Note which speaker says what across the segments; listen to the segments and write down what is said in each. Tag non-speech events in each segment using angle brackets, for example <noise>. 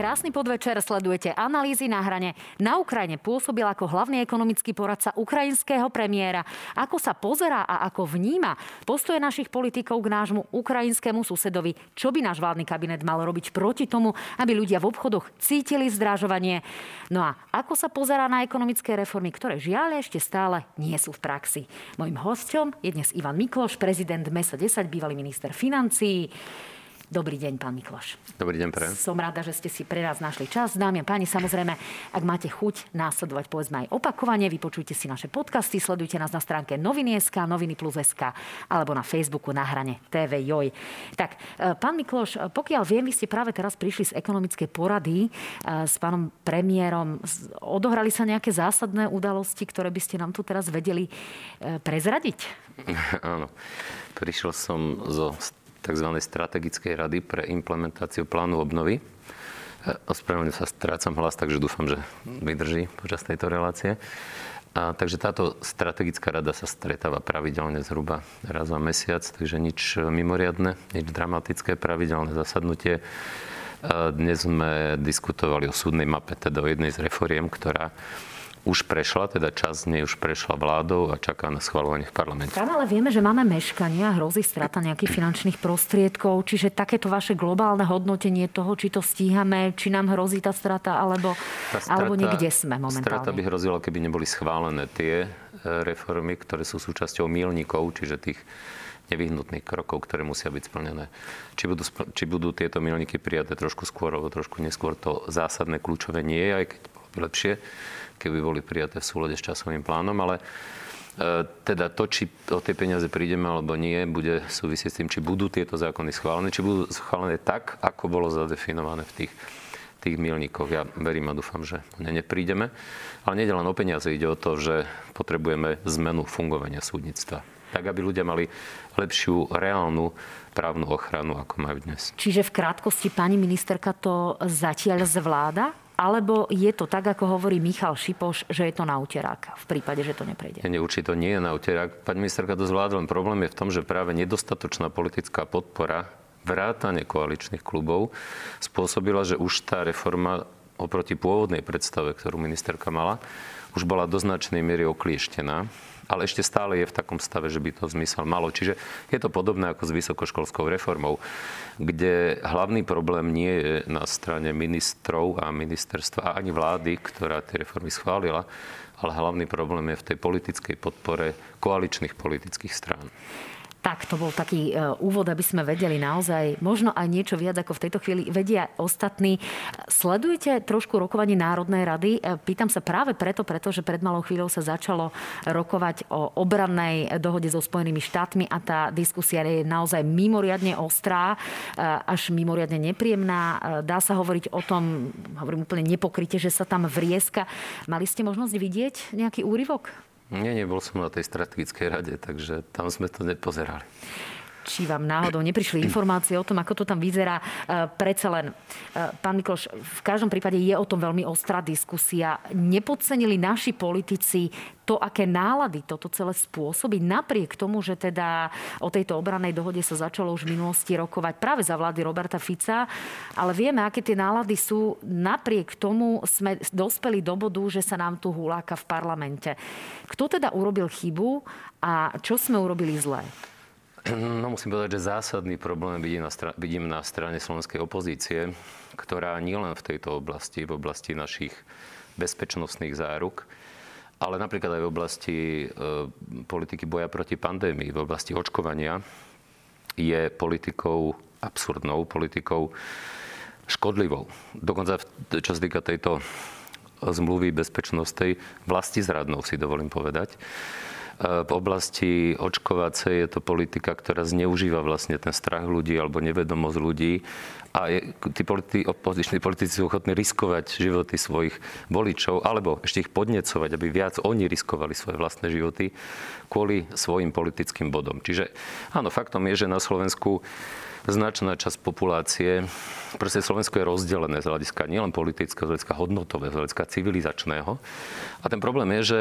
Speaker 1: Krásny podvečer, sledujete analýzy na hrane. Na Ukrajine pôsobil ako hlavný ekonomický poradca ukrajinského premiéra. Ako sa pozerá a ako vníma postoje našich politikov k nášmu ukrajinskému susedovi. Čo by náš vládny kabinet mal robiť proti tomu, aby ľudia v obchodoch cítili zdražovanie. No a ako sa pozerá na ekonomické reformy, ktoré žiaľ ešte stále nie sú v praxi. Mojím hostom je dnes Ivan Mikloš, prezident MESA 10, bývalý minister financií. Dobrý deň, pán Mikloš.
Speaker 2: Dobrý deň, pre.
Speaker 1: Som rada, že ste si pre nás našli čas. Dámy a páni, samozrejme, ak máte chuť následovať, povedzme aj opakovane, vypočujte si naše podcasty, sledujte nás na stránke noviny.sk, noviny plus.sk alebo na Facebooku na hrane TV Joj. Tak, e, pán Mikloš, pokiaľ viem, vy ste práve teraz prišli z ekonomickej porady e, s pánom premiérom. Odohrali sa nejaké zásadné udalosti, ktoré by ste nám tu teraz vedeli e, prezradiť? <laughs>
Speaker 2: Áno. Prišiel som zo tzv. strategickej rady pre implementáciu plánu obnovy. E, ospravedlňujem sa, strácam hlas, takže dúfam, že vydrží počas tejto relácie. A, takže táto strategická rada sa stretáva pravidelne zhruba raz za mesiac, takže nič mimoriadne, nič dramatické, pravidelné zasadnutie. A e, dnes sme diskutovali o súdnej mape, teda o jednej z reforiem, ktorá už prešla, teda časť z nej už prešla vládou a čaká na schvalovanie v parlamente.
Speaker 1: Tam ale vieme, že máme meškania, hrozí strata nejakých finančných prostriedkov, čiže takéto vaše globálne hodnotenie toho, či to stíhame, či nám hrozí tá strata, alebo, tá strata, alebo niekde sme momentálne.
Speaker 2: Strata by hrozila, keby neboli schválené tie e, reformy, ktoré sú súčasťou milníkov, čiže tých nevyhnutných krokov, ktoré musia byť splnené. Či budú, či budú tieto milníky prijaté trošku skôr alebo trošku neskôr, to zásadné kľúčové nie je, aj keď bolo by lepšie keby boli prijaté v súlade s časovým plánom, ale e, teda to, či o tie peniaze prídeme alebo nie, bude súvisieť s tým, či budú tieto zákony schválené, či budú schválené tak, ako bolo zadefinované v tých, tých milníkoch. Ja verím a dúfam, že ne neprídeme. Ale nie len o peniaze, ide o to, že potrebujeme zmenu fungovania súdnictva. Tak, aby ľudia mali lepšiu reálnu právnu ochranu, ako majú dnes.
Speaker 1: Čiže v krátkosti pani ministerka to zatiaľ zvláda? Alebo je to tak, ako hovorí Michal Šipoš, že je to na uterák v prípade, že to neprejde?
Speaker 2: Nie, určite nie je na uterák. Pani ministerka to zvládla, problém je v tom, že práve nedostatočná politická podpora vrátane koaličných klubov spôsobila, že už tá reforma oproti pôvodnej predstave, ktorú ministerka mala, už bola do značnej miery oklieštená ale ešte stále je v takom stave, že by to zmysel malo. Čiže je to podobné ako s vysokoškolskou reformou, kde hlavný problém nie je na strane ministrov a ministerstva a ani vlády, ktorá tie reformy schválila, ale hlavný problém je v tej politickej podpore koaličných politických strán.
Speaker 1: Tak, to bol taký e, úvod, aby sme vedeli naozaj možno aj niečo viac, ako v tejto chvíli vedia ostatní. Sledujete trošku rokovanie Národnej rady? E, pýtam sa práve preto, pretože pred malou chvíľou sa začalo rokovať o obrannej dohode so Spojenými štátmi a tá diskusia je naozaj mimoriadne ostrá, e, až mimoriadne nepríjemná. Dá sa hovoriť o tom, hovorím úplne nepokryte, že sa tam vrieska. Mali ste možnosť vidieť nejaký úryvok?
Speaker 2: Nie, nebol som na tej strategickej rade, takže tam sme to nepozerali
Speaker 1: či vám náhodou neprišli informácie o tom, ako to tam vyzerá. E, predsa len, e, pán Mikloš, v každom prípade je o tom veľmi ostrá diskusia. Nepodcenili naši politici to, aké nálady toto celé spôsobí, napriek tomu, že teda o tejto obranej dohode sa začalo už v minulosti rokovať práve za vlády Roberta Fica, ale vieme, aké tie nálady sú. Napriek tomu sme dospeli do bodu, že sa nám tu huláka v parlamente. Kto teda urobil chybu a čo sme urobili zle?
Speaker 2: No musím povedať, že zásadný problém vidím na, strane, vidím na strane slovenskej opozície, ktorá nielen v tejto oblasti, v oblasti našich bezpečnostných záruk, ale napríklad aj v oblasti e, politiky boja proti pandémii, v oblasti očkovania, je politikou absurdnou, politikou škodlivou. Dokonca, čo sa týka tejto zmluvy bezpečnostnej, vlasti zradnou si dovolím povedať. V oblasti očkovacej je to politika, ktorá zneužíva vlastne ten strach ľudí alebo nevedomosť ľudí a je, tí politi- opoziční politici sú ochotní riskovať životy svojich voličov alebo ešte ich podnecovať, aby viac oni riskovali svoje vlastné životy kvôli svojim politickým bodom. Čiže áno, faktom je, že na Slovensku značná časť populácie, proste Slovensko je rozdelené z hľadiska nielen politického, z hľadiska hodnotového, z hľadiska civilizačného. A ten problém je, že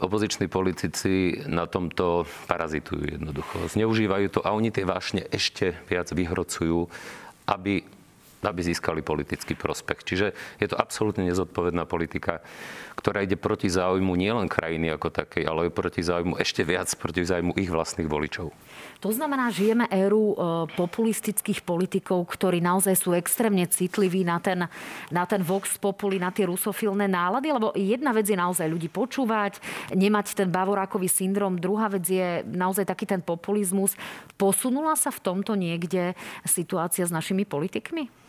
Speaker 2: opoziční politici na tomto parazitujú jednoducho. Zneužívajú to a oni tie vášne ešte viac vyhrocujú, aby aby získali politický prospech. Čiže je to absolútne nezodpovedná politika, ktorá ide proti záujmu nielen krajiny ako takej, ale aj proti záujmu ešte viac proti záujmu ich vlastných voličov.
Speaker 1: To znamená, žijeme éru e, populistických politikov, ktorí naozaj sú extrémne citliví na ten, na ten vox populi, na tie rusofilné nálady, lebo jedna vec je naozaj ľudí počúvať, nemať ten bavorákový syndrom, druhá vec je naozaj taký ten populizmus. Posunula sa v tomto niekde situácia s našimi politikmi?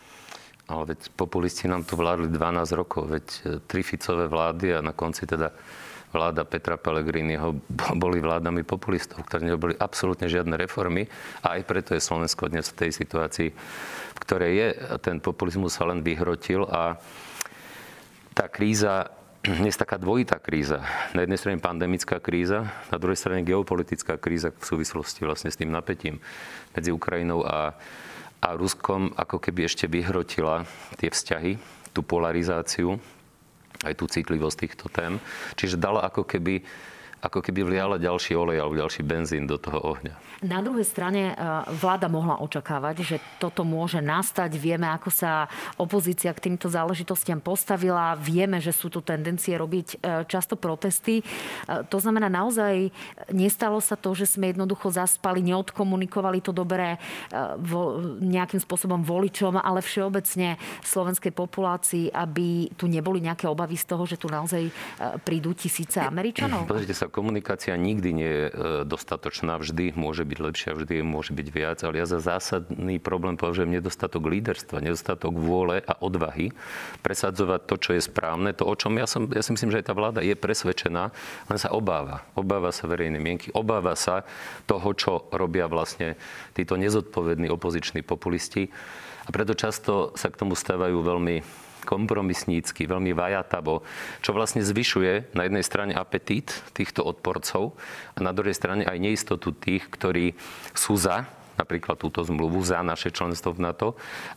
Speaker 2: Ale veď populisti nám tu vládli 12 rokov, veď e, tri Ficové vlády a na konci teda vláda Petra Pellegriniho boli vládami populistov, ktoré neboli absolútne žiadne reformy a aj preto je Slovensko dnes v tej situácii, v ktorej je. Ten populizmus sa len vyhrotil a tá kríza <clears throat> dnes taká dvojitá kríza. Na jednej strane pandemická kríza, na druhej strane geopolitická kríza v súvislosti vlastne s tým napätím medzi Ukrajinou a a Ruskom ako keby ešte vyhrotila tie vzťahy, tú polarizáciu, aj tú citlivosť týchto tém. Čiže dala ako keby ako keby vliala ďalší olej alebo ďalší benzín do toho ohňa.
Speaker 1: Na druhej strane e, vláda mohla očakávať, že toto môže nastať. Vieme, ako sa opozícia k týmto záležitostiam postavila. Vieme, že sú tu tendencie robiť e, často protesty. E, to znamená, naozaj nestalo sa to, že sme jednoducho zaspali, neodkomunikovali to dobré nejakým spôsobom voličom, ale všeobecne slovenskej populácii, aby tu neboli nejaké obavy z toho, že tu naozaj prídu tisíce Američanov?
Speaker 2: Pozrite sa, komunikácia nikdy nie je e, dostatočná, vždy môže byť lepšia, vždy môže byť viac, ale ja za zásadný problém považujem nedostatok líderstva, nedostatok vôle a odvahy presadzovať to, čo je správne, to, o čom ja, som, ja si myslím, že aj tá vláda je presvedčená, len sa obáva. Obáva sa verejnej mienky, obáva sa toho, čo robia vlastne títo nezodpovední opoziční populisti. A preto často sa k tomu stávajú veľmi kompromisnícky, veľmi vajatavo, čo vlastne zvyšuje na jednej strane apetít týchto odporcov a na druhej strane aj neistotu tých, ktorí sú za napríklad túto zmluvu za naše členstvo v NATO,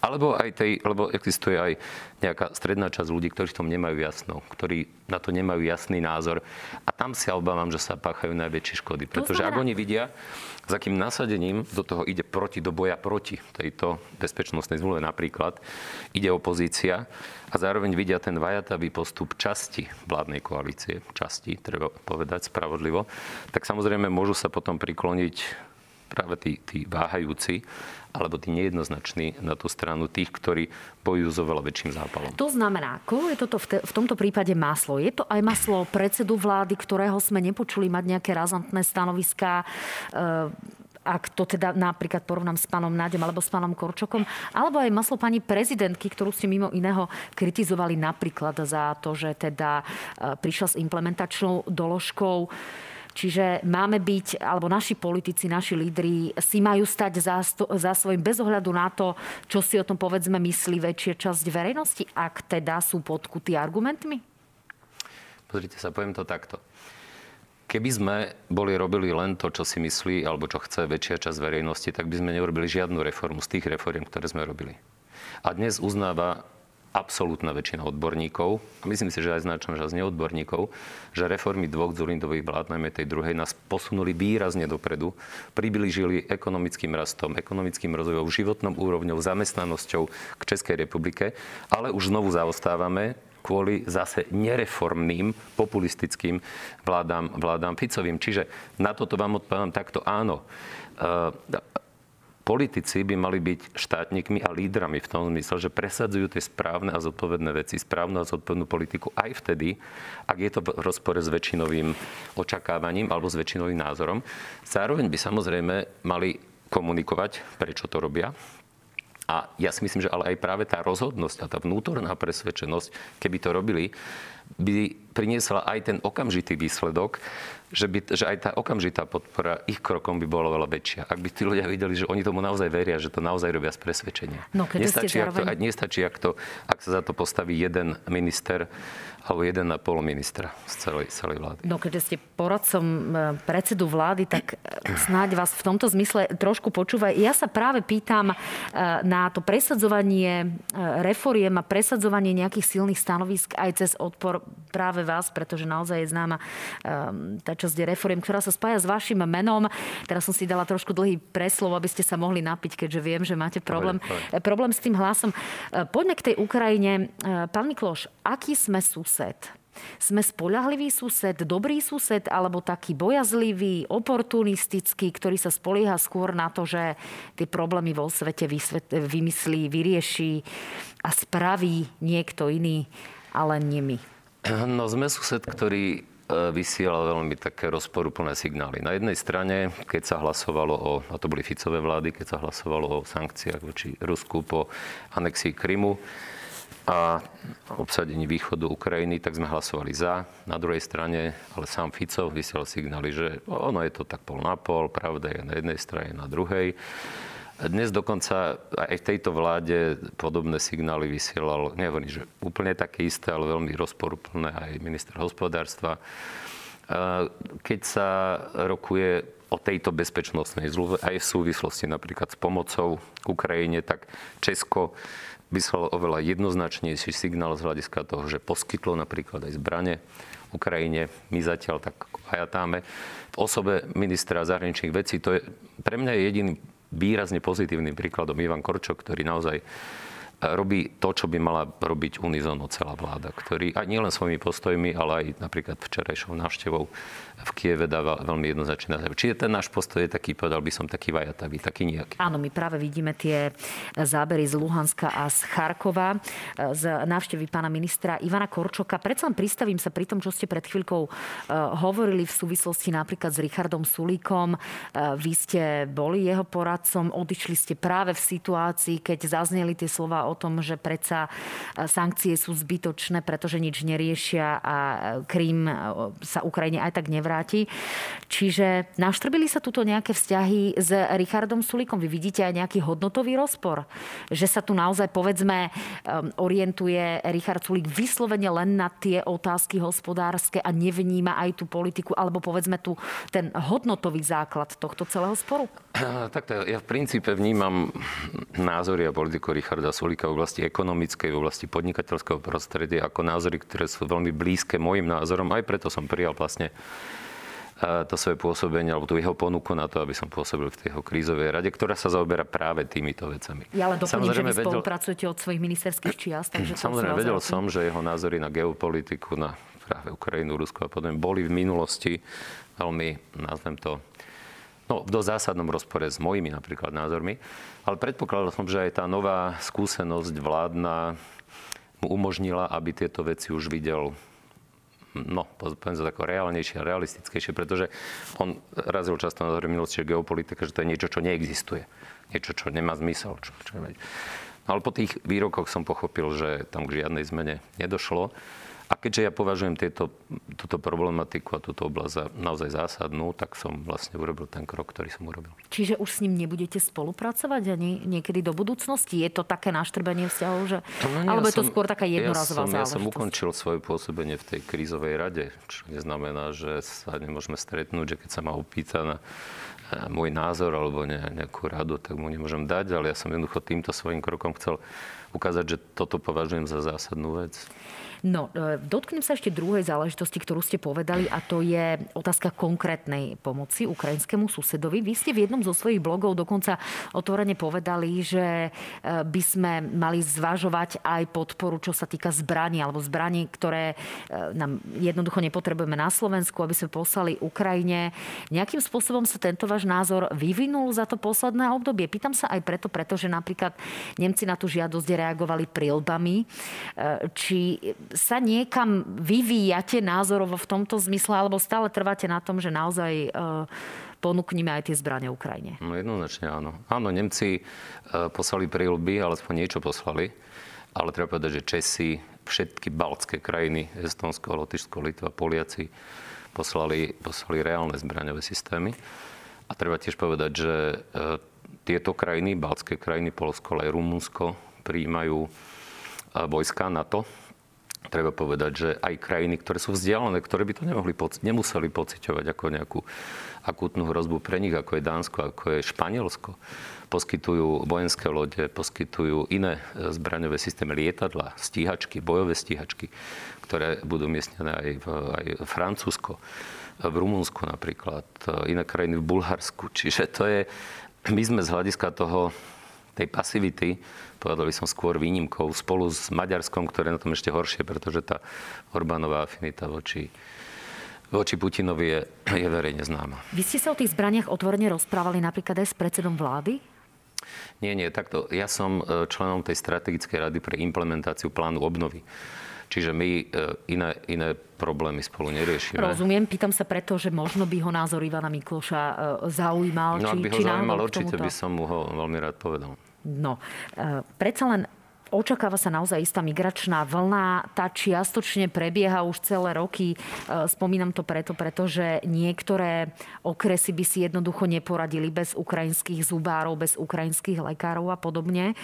Speaker 2: alebo aj tej, lebo existuje aj nejaká stredná časť ľudí, ktorí v tom nemajú jasno, ktorí na to nemajú jasný názor. A tam si obávam, že sa páchajú najväčšie škody. Pretože ak oni vidia, s akým nasadením do toho ide proti, do boja proti tejto bezpečnostnej zmluve napríklad, ide opozícia a zároveň vidia ten vajatavý postup časti vládnej koalície, časti, treba povedať spravodlivo, tak samozrejme môžu sa potom prikloniť práve tí, tí váhajúci alebo tí nejednoznační na tú stranu tých, ktorí bojujú so veľa väčším zápalom.
Speaker 1: To znamená, koho je toto v, te, v tomto prípade maslo? Je to aj maslo predsedu vlády, ktorého sme nepočuli mať nejaké razantné stanoviská? E- ak to teda napríklad porovnám s pánom Nádem alebo s pánom Korčokom, alebo aj maslo pani prezidentky, ktorú ste mimo iného kritizovali napríklad za to, že teda e, prišla s implementačnou doložkou. Čiže máme byť, alebo naši politici, naši lídri si majú stať za, za svojím bez ohľadu na to, čo si o tom povedzme myslí väčšia časť verejnosti, ak teda sú podkutí argumentmi?
Speaker 2: Pozrite sa, poviem to takto. Keby sme boli robili len to, čo si myslí alebo čo chce väčšia časť verejnosti, tak by sme neurobili žiadnu reformu z tých reform, ktoré sme robili. A dnes uznáva absolútna väčšina odborníkov, a myslím si, že aj značná časť neodborníkov, že reformy dvoch Zulindových vlád, najmä tej druhej, nás posunuli výrazne dopredu, priblížili ekonomickým rastom, ekonomickým rozvojom, životnou úrovňou, zamestnanosťou k Českej republike, ale už znovu zaostávame kvôli zase nereformným, populistickým vládám, vládám Ficovým. Čiže na toto vám odpovedám takto áno politici by mali byť štátnikmi a lídrami v tom zmysle, že presadzujú tie správne a zodpovedné veci, správnu a zodpovednú politiku aj vtedy, ak je to v rozpore s väčšinovým očakávaním alebo s väčšinovým názorom. Zároveň by samozrejme mali komunikovať, prečo to robia, a ja si myslím, že ale aj práve tá rozhodnosť a tá vnútorná presvedčenosť, keby to robili, by priniesla aj ten okamžitý výsledok, že, by, že aj tá okamžitá podpora ich krokom by bola veľa väčšia. Ak by tí ľudia videli, že oni tomu naozaj veria, že to naozaj robia z presvedčenia.
Speaker 1: No, nestačí,
Speaker 2: zároveň... ak to, nestačí ak, to, ak sa za to postaví jeden minister alebo jeden na pol ministra z celej, celej vlády.
Speaker 1: No keďže ste poradcom e, predsedu vlády, tak e, snáď vás v tomto zmysle trošku počúvaj. Ja sa práve pýtam e, na to presadzovanie reforiem a presadzovanie nejakých silných stanovisk aj cez odpor práve vás, pretože naozaj je známa um, tá časť reforiem, ktorá sa spája s vašim menom. Teraz som si dala trošku dlhý preslov, aby ste sa mohli napiť, keďže viem, že máte problém, Dobre, problém s tým hlasom. Poďme k tej Ukrajine. Pán Mikloš, aký sme sused? Sme spolahlivý sused, dobrý sused, alebo taký bojazlivý, oportunistický, ktorý sa spolieha skôr na to, že tie problémy vo svete vymyslí, vyrieši a spraví niekto iný, ale nie my. <clears throat>
Speaker 2: No sme sused, ktorý e, vysielal veľmi také rozporuplné signály. Na jednej strane, keď sa hlasovalo o, a to boli Ficové vlády, keď sa hlasovalo o sankciách voči Rusku po anexii Krymu, a obsadení východu Ukrajiny, tak sme hlasovali za. Na druhej strane, ale sám Fico vysiel signály, že ono je to tak pol na pol, pravda je na jednej strane, na druhej. Dnes dokonca aj v tejto vláde podobné signály vysielal, nehovorím, že úplne také isté, ale veľmi rozporúplné aj minister hospodárstva. Keď sa rokuje o tejto bezpečnostnej zluve aj v súvislosti napríklad s pomocou Ukrajine, tak Česko vyslal oveľa jednoznačnejší signál z hľadiska toho, že poskytlo napríklad aj zbrane Ukrajine. My zatiaľ tak hajatáme. V osobe ministra zahraničných vecí to je pre mňa je jediným výrazne pozitívnym príkladom. Ivan Korčok, ktorý naozaj robí to, čo by mala robiť unizono celá vláda, ktorý aj nielen svojimi postojmi, ale aj napríklad včerajšou návštevou v Kieve dáva veľmi jednoznačný názor. Čiže ten náš postoj je taký, povedal by som, taký vajatavý, taký nejaký.
Speaker 1: Áno, my práve vidíme tie zábery z Luhanska a z Charkova, z návštevy pána ministra Ivana Korčoka. Predsa len pristavím sa pri tom, čo ste pred chvíľkou uh, hovorili v súvislosti napríklad s Richardom Sulíkom. Uh, vy ste boli jeho poradcom, odišli ste práve v situácii, keď zazneli tie slova o tom, že predsa e, sankcie sú zbytočné, pretože nič neriešia a e, Krím e, sa Ukrajine aj tak nevráti. Čiže naštrbili sa tuto nejaké vzťahy s Richardom Sulíkom? Vy vidíte aj nejaký hodnotový rozpor? Že sa tu naozaj, povedzme, orientuje Richard Sulík vyslovene len na tie otázky hospodárske a nevníma aj tú politiku, alebo povedzme tu ten hodnotový základ tohto celého sporu? <clears throat>
Speaker 2: Takto ja v princípe vnímam názory a politiku Richarda Sulika v oblasti ekonomickej, v oblasti podnikateľského prostredia ako názory, ktoré sú veľmi blízke môjim názorom. Aj preto som prijal vlastne e, to svoje pôsobenie alebo tú jeho ponuku na to, aby som pôsobil v tej krízovej rade, ktorá sa zaoberá práve týmito vecami.
Speaker 1: Ja ale doplním, že vy vedel... spolupracujete od svojich ministerských čiast. Takže
Speaker 2: Samozrejme, vedel som, že jeho názory na geopolitiku, na práve Ukrajinu, Rusko a podobne boli v minulosti veľmi, nazvem to, no, v dosť zásadnom rozpore s mojimi napríklad názormi. Ale predpokladal som, že aj tá nová skúsenosť vládna mu umožnila, aby tieto veci už videl no, poviem to tako reálnejšie a realistickejšie, pretože on razil často na minulosti, že geopolitika, že to je niečo, čo neexistuje. Niečo, čo nemá zmysel. Čo, čo ale po tých výrokoch som pochopil, že tam k žiadnej zmene nedošlo. A keďže ja považujem tieto, túto problematiku a túto oblasť za naozaj zásadnú, tak som vlastne urobil ten krok, ktorý som urobil.
Speaker 1: Čiže už s ním nebudete spolupracovať ani niekedy do budúcnosti? Je to také naštrbenie vzťahov, že... No, nie, Alebo je to skôr taká jednorazová
Speaker 2: ja som, ja som ukončil svoje pôsobenie v tej krízovej rade, čo neznamená, že sa nemôžeme stretnúť, že keď sa ma opýta na eh, môj názor alebo ne, nejakú radu, tak mu nemôžem dať, ale ja som jednoducho týmto svojim krokom chcel ukázať, že toto považujem za zásadnú vec.
Speaker 1: No, e, dotknem sa ešte druhej záležitosti, ktorú ste povedali a to je otázka konkrétnej pomoci ukrajinskému susedovi. Vy ste v jednom zo svojich blogov dokonca otvorene povedali, že e, by sme mali zvažovať aj podporu, čo sa týka zbraní alebo zbraní, ktoré e, nám jednoducho nepotrebujeme na Slovensku, aby sme poslali Ukrajine. Nejakým spôsobom sa tento váš názor vyvinul za to posledné obdobie? Pýtam sa aj preto, pretože napríklad Nemci na tú žiadosť reagovali prilbami. Či sa niekam vyvíjate názorovo v tomto zmysle, alebo stále trváte na tom, že naozaj e, ponúknime aj tie zbranie Ukrajine?
Speaker 2: No jednoznačne áno. Áno, Nemci e, poslali príľby, alespoň niečo poslali. Ale treba povedať, že Česi, všetky baltské krajiny, Estonsko, Lotyšsko, Litva, Poliaci, poslali, poslali reálne zbraňové systémy. A treba tiež povedať, že e, tieto krajiny, baltské krajiny, Polsko, aj Rumunsko, prijímajú vojska NATO, treba povedať, že aj krajiny, ktoré sú vzdialené, ktoré by to nemohli, nemuseli pociťovať ako nejakú akútnu hrozbu pre nich, ako je Dánsko, ako je Španielsko, poskytujú vojenské lode, poskytujú iné e, zbraňové systémy, lietadla, stíhačky, bojové stíhačky, ktoré budú miestnené aj v aj Francúzsko, v Rumunsku napríklad, e, iné krajiny v Bulharsku. Čiže to je, my sme z hľadiska toho, tej pasivity povedal by som skôr výnimkou, spolu s Maďarskom, ktoré na tom ešte horšie, pretože tá Orbánová afinita voči voči Putinovi je, je verejne známa.
Speaker 1: Vy ste sa o tých zbraniach otvorene rozprávali napríklad aj s predsedom vlády?
Speaker 2: Nie, nie, takto. Ja som e, členom tej strategickej rady pre implementáciu plánu obnovy. Čiže my e, iné, iné problémy spolu neriešime.
Speaker 1: Rozumiem, pýtam sa preto, že možno by ho názor Ivana Mikloša e, zaujímal.
Speaker 2: No,
Speaker 1: či,
Speaker 2: ak by ho
Speaker 1: či
Speaker 2: zaujímal, určite by som mu ho veľmi rád povedal.
Speaker 1: No, e, predsa len Očakáva sa naozaj istá migračná vlna. Tá čiastočne prebieha už celé roky. E, spomínam to preto, pretože niektoré okresy by si jednoducho neporadili bez ukrajinských zubárov, bez ukrajinských lekárov a podobne. E,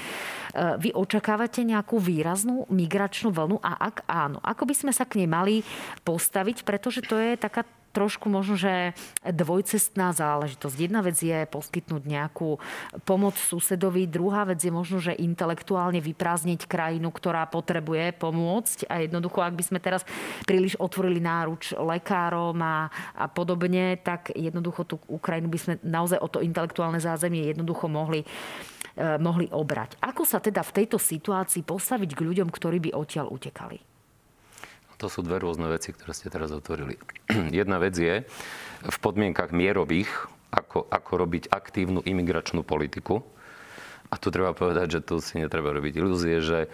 Speaker 1: vy očakávate nejakú výraznú migračnú vlnu? A ak áno, ako by sme sa k nej mali postaviť? Pretože to je taká trošku možno, že dvojcestná záležitosť. Jedna vec je poskytnúť nejakú pomoc susedovi, druhá vec je možno, že intelektuálne vyprázdniť krajinu, ktorá potrebuje pomôcť a jednoducho, ak by sme teraz príliš otvorili náruč lekárom a, a podobne, tak jednoducho tú Ukrajinu by sme naozaj o to intelektuálne zázemie jednoducho mohli eh, mohli obrať. Ako sa teda v tejto situácii postaviť k ľuďom, ktorí by odtiaľ utekali?
Speaker 2: To sú dve rôzne veci, ktoré ste teraz otvorili. <clears throat> Jedna vec je v podmienkach mierových, ako, ako robiť aktívnu imigračnú politiku. A tu treba povedať, že tu si netreba robiť ilúzie, že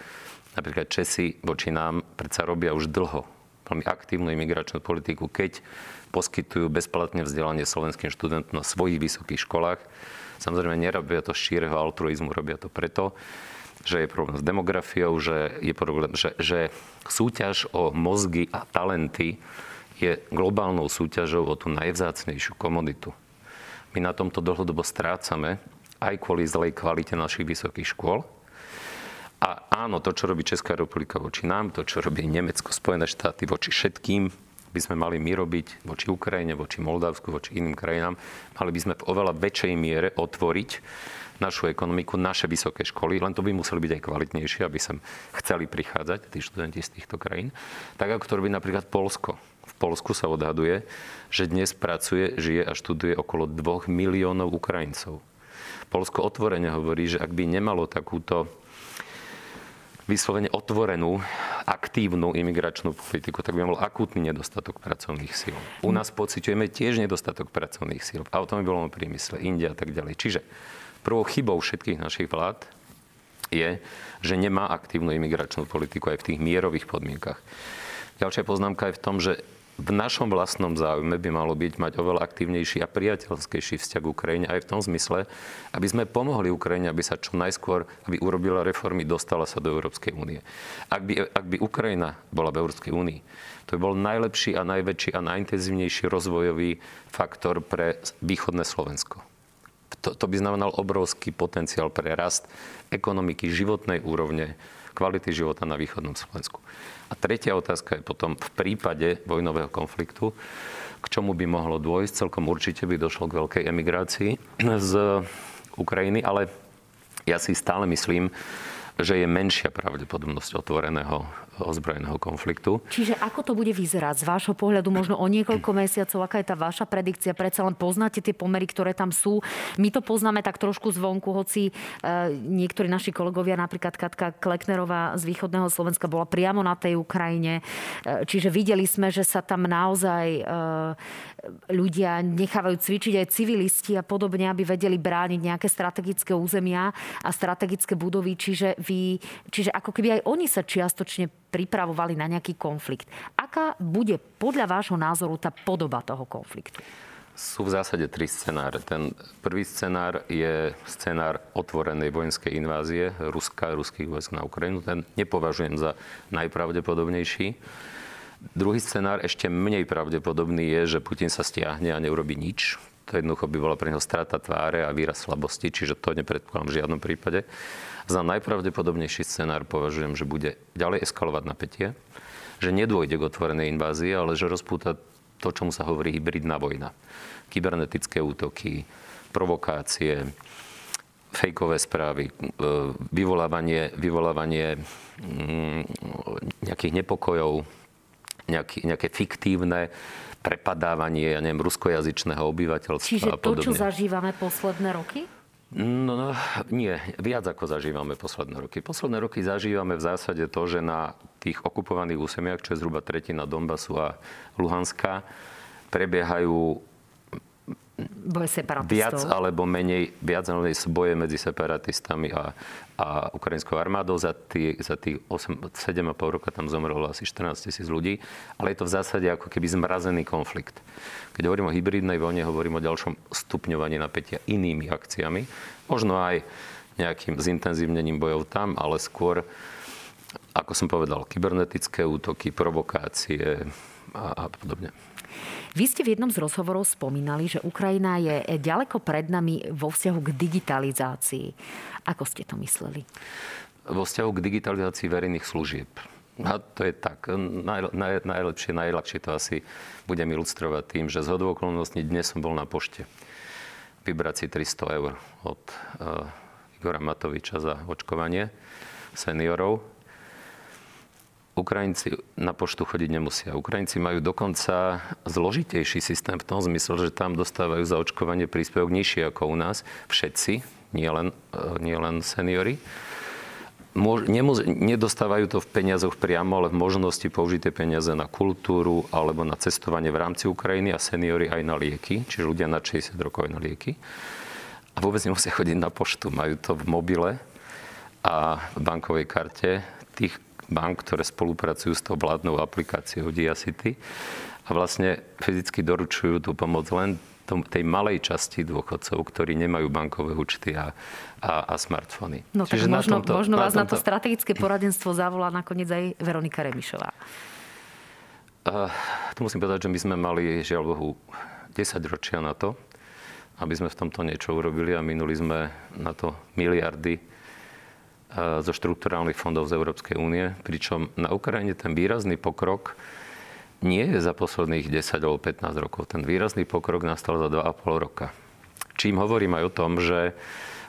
Speaker 2: napríklad Česi voči nám predsa robia už dlho veľmi aktívnu imigračnú politiku, keď poskytujú bezplatne vzdelanie slovenským študentom na svojich vysokých školách. Samozrejme, nerobia to z šíreho altruizmu, robia to preto, že je problém s demografiou, že je problém, že, že súťaž o mozgy a talenty je globálnou súťažou o tú najvzácnejšiu komoditu. My na tomto dlhodobo strácame aj kvôli zlej kvalite našich vysokých škôl. A áno, to, čo robí Česká republika voči nám, to, čo robí Nemecko, Spojené štáty voči všetkým, by sme mali my robiť voči Ukrajine, voči Moldavsku, voči iným krajinám. Mali by sme v oveľa väčšej miere otvoriť našu ekonomiku, naše vysoké školy, len to by museli byť aj kvalitnejšie, aby sem chceli prichádzať tí študenti z týchto krajín. Tak ako to robí napríklad Polsko. V Polsku sa odhaduje, že dnes pracuje, žije a študuje okolo 2 miliónov Ukrajincov. Polsko otvorene hovorí, že ak by nemalo takúto vyslovene otvorenú, aktívnu imigračnú politiku, tak by mal akútny nedostatok pracovných síl. U nás pociťujeme tiež nedostatok pracovných síl v automobilovom priemysle, India a tak ďalej. Čiže Prvou chybou všetkých našich vlád je, že nemá aktívnu imigračnú politiku aj v tých mierových podmienkach. Ďalšia poznámka je v tom, že v našom vlastnom záujme by malo byť mať oveľa aktívnejší a priateľskejší vzťah k Ukrajine aj v tom zmysle, aby sme pomohli Ukrajine, aby sa čo najskôr, aby urobila reformy, dostala sa do Európskej únie. Ak by, ak by Ukrajina bola v Európskej únii, to by bol najlepší a najväčší a najintenzívnejší rozvojový faktor pre východné Slovensko to, to by znamenal obrovský potenciál pre rast ekonomiky, životnej úrovne, kvality života na východnom Slovensku. A tretia otázka je potom v prípade vojnového konfliktu, k čomu by mohlo dôjsť. Celkom určite by došlo k veľkej emigrácii z Ukrajiny, ale ja si stále myslím, že je menšia pravdepodobnosť otvoreného ozbrojeného konfliktu.
Speaker 1: Čiže ako to bude vyzerať z vášho pohľadu možno o niekoľko mesiacov? Aká je tá vaša predikcia? Predsa len poznáte tie pomery, ktoré tam sú. My to poznáme tak trošku zvonku, hoci e, niektorí naši kolegovia, napríklad Katka Kleknerová z východného Slovenska bola priamo na tej Ukrajine. E, čiže videli sme, že sa tam naozaj e, ľudia nechávajú cvičiť aj civilisti a podobne, aby vedeli brániť nejaké strategické územia a strategické budovy. Čiže, vy, čiže ako keby aj oni sa čiastočne pripravovali na nejaký konflikt. Aká bude podľa vášho názoru tá podoba toho konfliktu?
Speaker 2: Sú v zásade tri scenáre. Ten prvý scenár je scenár otvorenej vojenskej invázie Ruska, ruských vojsk na Ukrajinu. Ten nepovažujem za najpravdepodobnejší. Druhý scenár, ešte menej pravdepodobný, je, že Putin sa stiahne a neurobi nič. To jednoducho by bola pre neho strata tváre a výraz slabosti, čiže to nepredpokladám v žiadnom prípade. Za najpravdepodobnejší scenár považujem, že bude ďalej eskalovať napätie že nedôjde k otvorenej invázii, ale že rozpúta to, čomu sa hovorí hybridná vojna. Kybernetické útoky, provokácie, fejkové správy, e, vyvolávanie, vyvolávanie mm, nejakých nepokojov, nejaké fiktívne prepadávanie, ja neviem, ruskojazyčného obyvateľstva
Speaker 1: Čiže
Speaker 2: a podobne.
Speaker 1: to, čo zažívame posledné roky?
Speaker 2: No, no, nie, viac ako zažívame posledné roky. Posledné roky zažívame v zásade to, že na tých okupovaných úsemiach, čo je zhruba tretina Donbasu a Luhanska, prebiehajú
Speaker 1: boje separatistov.
Speaker 2: Viac alebo menej, viac alebo menej boje medzi separatistami a, a ukrajinskou armádou. Za, tý, za tých 8, 7,5 roka tam zomrelo asi 14 tisíc ľudí. Ale je to v zásade ako keby zmrazený konflikt. Keď hovorím o hybridnej vojne, hovorím o ďalšom stupňovaní napätia inými akciami. Možno aj nejakým zintenzívnením bojov tam, ale skôr, ako som povedal, kybernetické útoky, provokácie a, a podobne.
Speaker 1: Vy ste v jednom z rozhovorov spomínali, že Ukrajina je ďaleko pred nami vo vzťahu k digitalizácii. Ako ste to mysleli?
Speaker 2: Vo vzťahu k digitalizácii verejných služieb. A to je tak. Naj, naj, najlepšie, najľahšie to asi budem ilustrovať tým, že z okolností dnes som bol na pošte. Vybrať si 300 eur od uh, Igora Matoviča za očkovanie seniorov Ukrajinci na poštu chodiť nemusia. Ukrajinci majú dokonca zložitejší systém v tom zmysle, že tam dostávajú za očkovanie príspevok nižšie ako u nás. Všetci, nielen nie len seniory. Nemus- nedostávajú to v peniazoch priamo, ale v možnosti použiť tie peniaze na kultúru alebo na cestovanie v rámci Ukrajiny a seniory aj na lieky, čiže ľudia na 60 rokov aj na lieky. A vôbec nemusia chodiť na poštu, majú to v mobile a v bankovej karte. Tých bank, ktoré spolupracujú s tou vládnou aplikáciou Diacity a vlastne fyzicky doručujú tú pomoc len tej malej časti dôchodcov, ktorí nemajú bankové účty a, a, a smartfóny.
Speaker 1: No Čiže tak možno, tomto, možno vás na, tomto... na to strategické poradenstvo zavolá nakoniec aj Veronika Remišová.
Speaker 2: Uh, tu musím povedať, že my sme mali, žiaľ Bohu, 10 ročia na to, aby sme v tomto niečo urobili a minuli sme na to miliardy zo štrukturálnych fondov z Európskej únie, pričom na Ukrajine ten výrazný pokrok nie je za posledných 10 alebo 15 rokov. Ten výrazný pokrok nastal za 2,5 roka. Čím hovorím aj o tom, že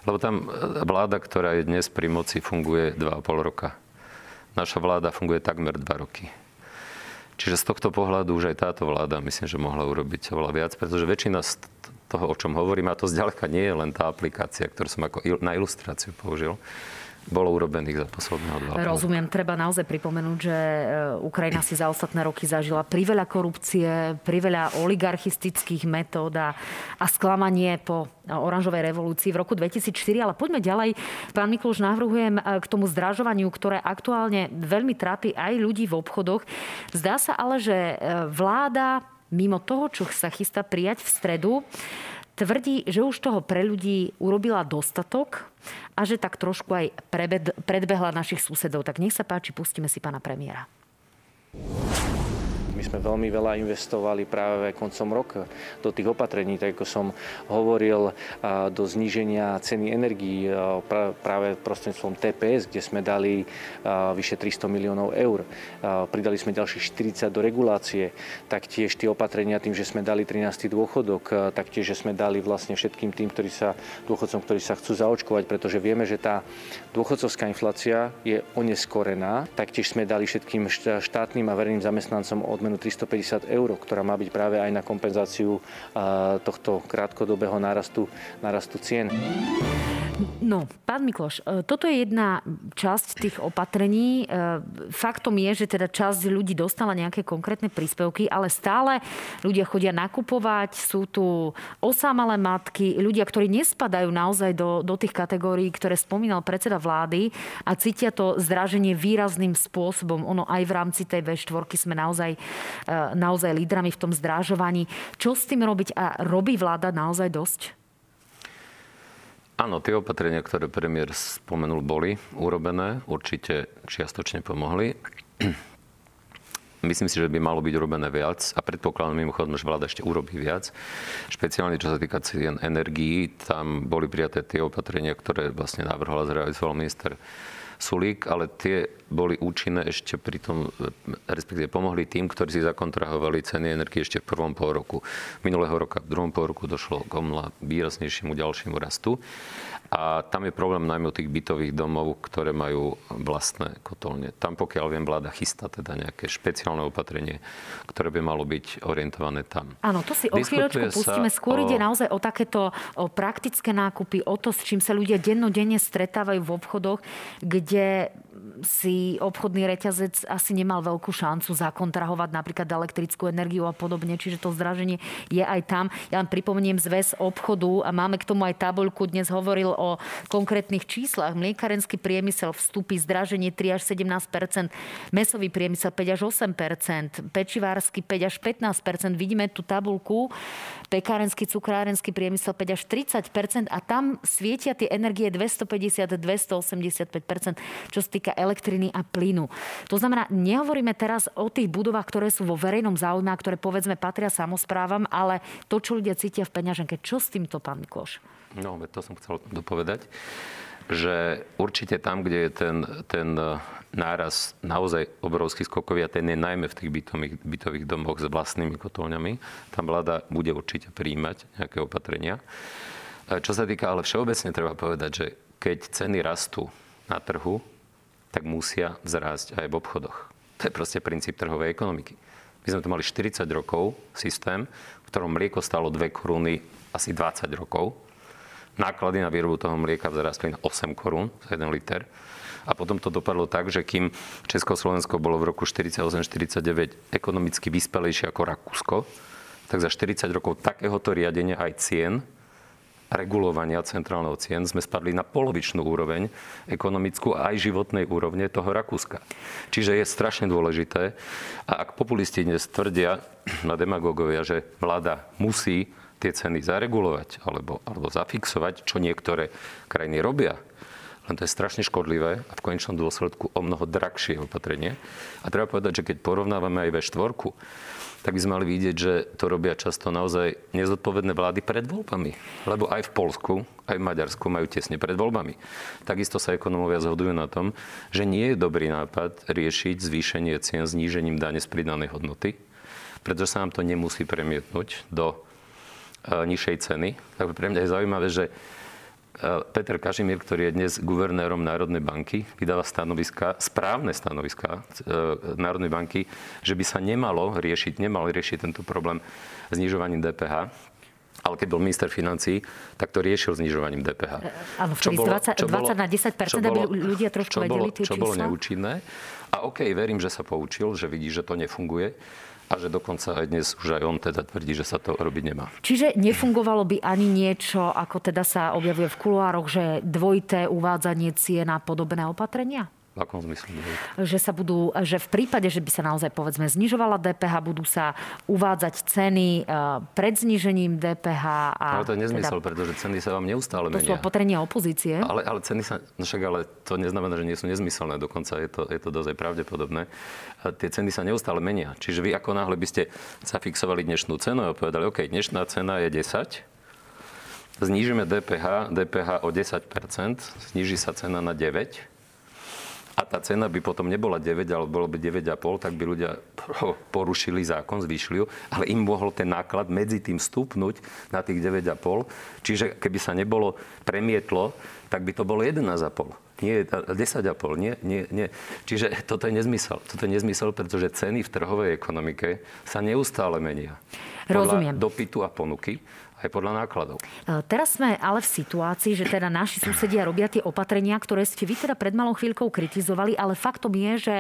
Speaker 2: lebo tam vláda, ktorá je dnes pri moci, funguje 2,5 roka. Naša vláda funguje takmer 2 roky. Čiže z tohto pohľadu už aj táto vláda myslím, že mohla urobiť oveľa viac, pretože väčšina z toho, o čom hovorím, a to zďaleka nie je len tá aplikácia, ktorú som ako na ilustráciu použil, bolo urobených za posledného dva.
Speaker 1: Rozumiem, treba naozaj pripomenúť, že e, Ukrajina si za ostatné roky zažila priveľa korupcie, priveľa oligarchistických metód a, a sklamanie po oranžovej revolúcii v roku 2004. Ale poďme ďalej. Pán Mikloš, navrhujem e, k tomu zdražovaniu, ktoré aktuálne veľmi trápi aj ľudí v obchodoch. Zdá sa ale, že e, vláda mimo toho, čo sa chystá prijať v stredu, tvrdí, že už toho pre ľudí urobila dostatok a že tak trošku aj predbehla našich susedov. Tak nech sa páči, pustíme si pána premiéra.
Speaker 3: My sme veľmi veľa investovali práve koncom roka do tých opatrení, tak ako som hovoril, do zníženia ceny energií práve prostredstvom TPS, kde sme dali vyše 300 miliónov eur. Pridali sme ďalších 40 do regulácie, taktiež tie opatrenia tým, že sme dali 13. dôchodok, taktiež, že sme dali vlastne všetkým tým, ktorí sa, dôchodcom, ktorí sa chcú zaočkovať, pretože vieme, že tá dôchodcovská inflácia je oneskorená. Taktiež sme dali všetkým štátnym a verejným zamestnancom odmenu odmenu 350 eur, ktorá má byť práve aj na kompenzáciu tohto krátkodobého nárastu, nárastu cien.
Speaker 1: No, pán Mikloš, e, toto je jedna časť tých opatrení. E, faktom je, že teda časť ľudí dostala nejaké konkrétne príspevky, ale stále ľudia chodia nakupovať, sú tu osamalé matky, ľudia, ktorí nespadajú naozaj do, do tých kategórií, ktoré spomínal predseda vlády a cítia to zdraženie výrazným spôsobom. Ono aj v rámci tej V4 sme naozaj naozaj lídrami v tom zdrážovaní. Čo s tým robiť a robí vláda naozaj dosť?
Speaker 2: Áno, tie opatrenia, ktoré premiér spomenul, boli urobené. Určite čiastočne pomohli. <clears throat> Myslím si, že by malo byť urobené viac a predpokladám mimochodom, že vláda ešte urobí viac. Špeciálne čo sa týka cien energií, tam boli prijaté tie opatrenia, ktoré vlastne navrhol a zrealizoval minister Sulík, ale tie boli účinné ešte pri tom, respektíve pomohli tým, ktorí si zakontrahovali ceny energie ešte v prvom pol roku. Minulého roka, v druhom pol roku došlo k omla výraznejšiemu ďalšiemu rastu. A tam je problém najmä tých bytových domov, ktoré majú vlastné kotolne. Tam pokiaľ viem, vláda chystá teda nejaké špeciálne opatrenie, ktoré by malo byť orientované tam.
Speaker 1: Áno, to si o chvíľočku pustíme. Skôr o... ide naozaj o takéto o praktické nákupy, o to, s čím sa ľudia dennodenne stretávajú v obchodoch, kde si obchodný reťazec asi nemal veľkú šancu zakontrahovať napríklad elektrickú energiu a podobne, čiže to zdraženie je aj tam. Ja vám pripomeniem zväz obchodu a máme k tomu aj tabuľku, dnes hovoril o konkrétnych číslach. Mliekarenský priemysel vstupí zdraženie 3 až 17 mesový priemysel 5 až 8 pečivársky 5 až 15 Vidíme tú tabuľku, pekárenský, cukrárenský priemysel 5 až 30 a tam svietia tie energie 250-285 čo sa týka elektriny a plynu. To znamená, nehovoríme teraz o tých budovách, ktoré sú vo verejnom záujme ktoré povedzme patria samozprávam, ale to, čo ľudia cítia v peňaženke. Čo s týmto, pán Mikloš?
Speaker 2: No, to som chcel dopovedať že určite tam, kde je ten, ten náraz naozaj obrovský skokový a ten je najmä v tých bytových, bytových domoch s vlastnými kotolňami, tam vláda bude určite príjmať nejaké opatrenia. Čo sa týka, ale všeobecne treba povedať, že keď ceny rastú na trhu, tak musia vzrásť aj v obchodoch. To je proste princíp trhovej ekonomiky. My sme tu mali 40 rokov systém, v ktorom mlieko stalo 2 koruny asi 20 rokov. Náklady na výrobu toho mlieka vzrastli na 8 korún za 1 liter. A potom to dopadlo tak, že kým Československo bolo v roku 48-49 ekonomicky vyspelejšie ako Rakúsko, tak za 40 rokov takéhoto riadenia aj cien regulovania centrálneho cien sme spadli na polovičnú úroveň ekonomickú a aj životnej úrovne toho Rakúska. Čiže je strašne dôležité. A ak populisti dnes tvrdia na demagógovia, že vláda musí tie ceny zaregulovať alebo, alebo zafixovať, čo niektoré krajiny robia, len to je strašne škodlivé a v konečnom dôsledku o mnoho drahšie opatrenie. A treba povedať, že keď porovnávame aj V4, tak by sme mali vidieť, že to robia často naozaj nezodpovedné vlády pred voľbami. Lebo aj v Polsku, aj v Maďarsku majú tesne pred voľbami. Takisto sa ekonomovia zhodujú na tom, že nie je dobrý nápad riešiť zvýšenie cien znížením dane z pridanej hodnoty, pretože sa nám to nemusí premietnúť do nižšej ceny. Tak pre mňa je zaujímavé, že Eh, Peter Kažimír, ktorý je dnes guvernérom Národnej banky, vydáva stanoviska, správne stanoviska eh, Národnej banky, že by sa nemalo riešiť, nemal riešiť tento problém znižovaním DPH. Ale keď bol minister financí, tak to riešil znižovaním DPH.
Speaker 1: Áno, čo bolo, 20, čo 20 na 10 čo bolo, aby ľudia trošku čo vedeli tie
Speaker 2: Čo bolo neúčinné. A OK, verím, že sa poučil, že vidí, že to nefunguje a že dokonca aj dnes už aj on teda tvrdí, že sa to robiť nemá.
Speaker 1: Čiže nefungovalo by ani niečo, ako teda sa objavuje v kuloároch, že dvojité uvádzanie cien a podobné opatrenia?
Speaker 2: V akom zmysle?
Speaker 1: Že sa budú, že v prípade, že by sa naozaj povedzme znižovala DPH, budú sa uvádzať ceny e, pred znižením DPH. A
Speaker 2: ale to je nezmysel, teda, pretože ceny sa vám neustále
Speaker 1: to
Speaker 2: menia.
Speaker 1: To sú opatrenia opozície.
Speaker 2: Ale, ale ceny sa, no však ale to neznamená, že nie sú nezmyselné, dokonca je to, je to dosť pravdepodobné. A tie ceny sa neustále menia. Čiže vy ako náhle by ste zafixovali dnešnú cenu a povedali, OK, dnešná cena je 10, znížime DPH, DPH o 10%, zníži sa cena na 9, a tá cena by potom nebola 9, ale bolo by 9,5, tak by ľudia porušili zákon, zvýšili ju, ale im mohol ten náklad medzi tým stúpnuť na tých 9,5. Čiže keby sa nebolo premietlo, tak by to bolo 11,5. Nie, 10,5. Nie, nie, nie. Čiže toto je nezmysel. Toto je nezmysel, pretože ceny v trhovej ekonomike sa neustále menia.
Speaker 1: Rozumiem.
Speaker 2: Podľa dopytu a ponuky aj podľa nákladov.
Speaker 1: E, teraz sme ale v situácii, že teda naši susedia robia tie opatrenia, ktoré ste vy teda pred malou chvíľkou kritizovali, ale faktom je, že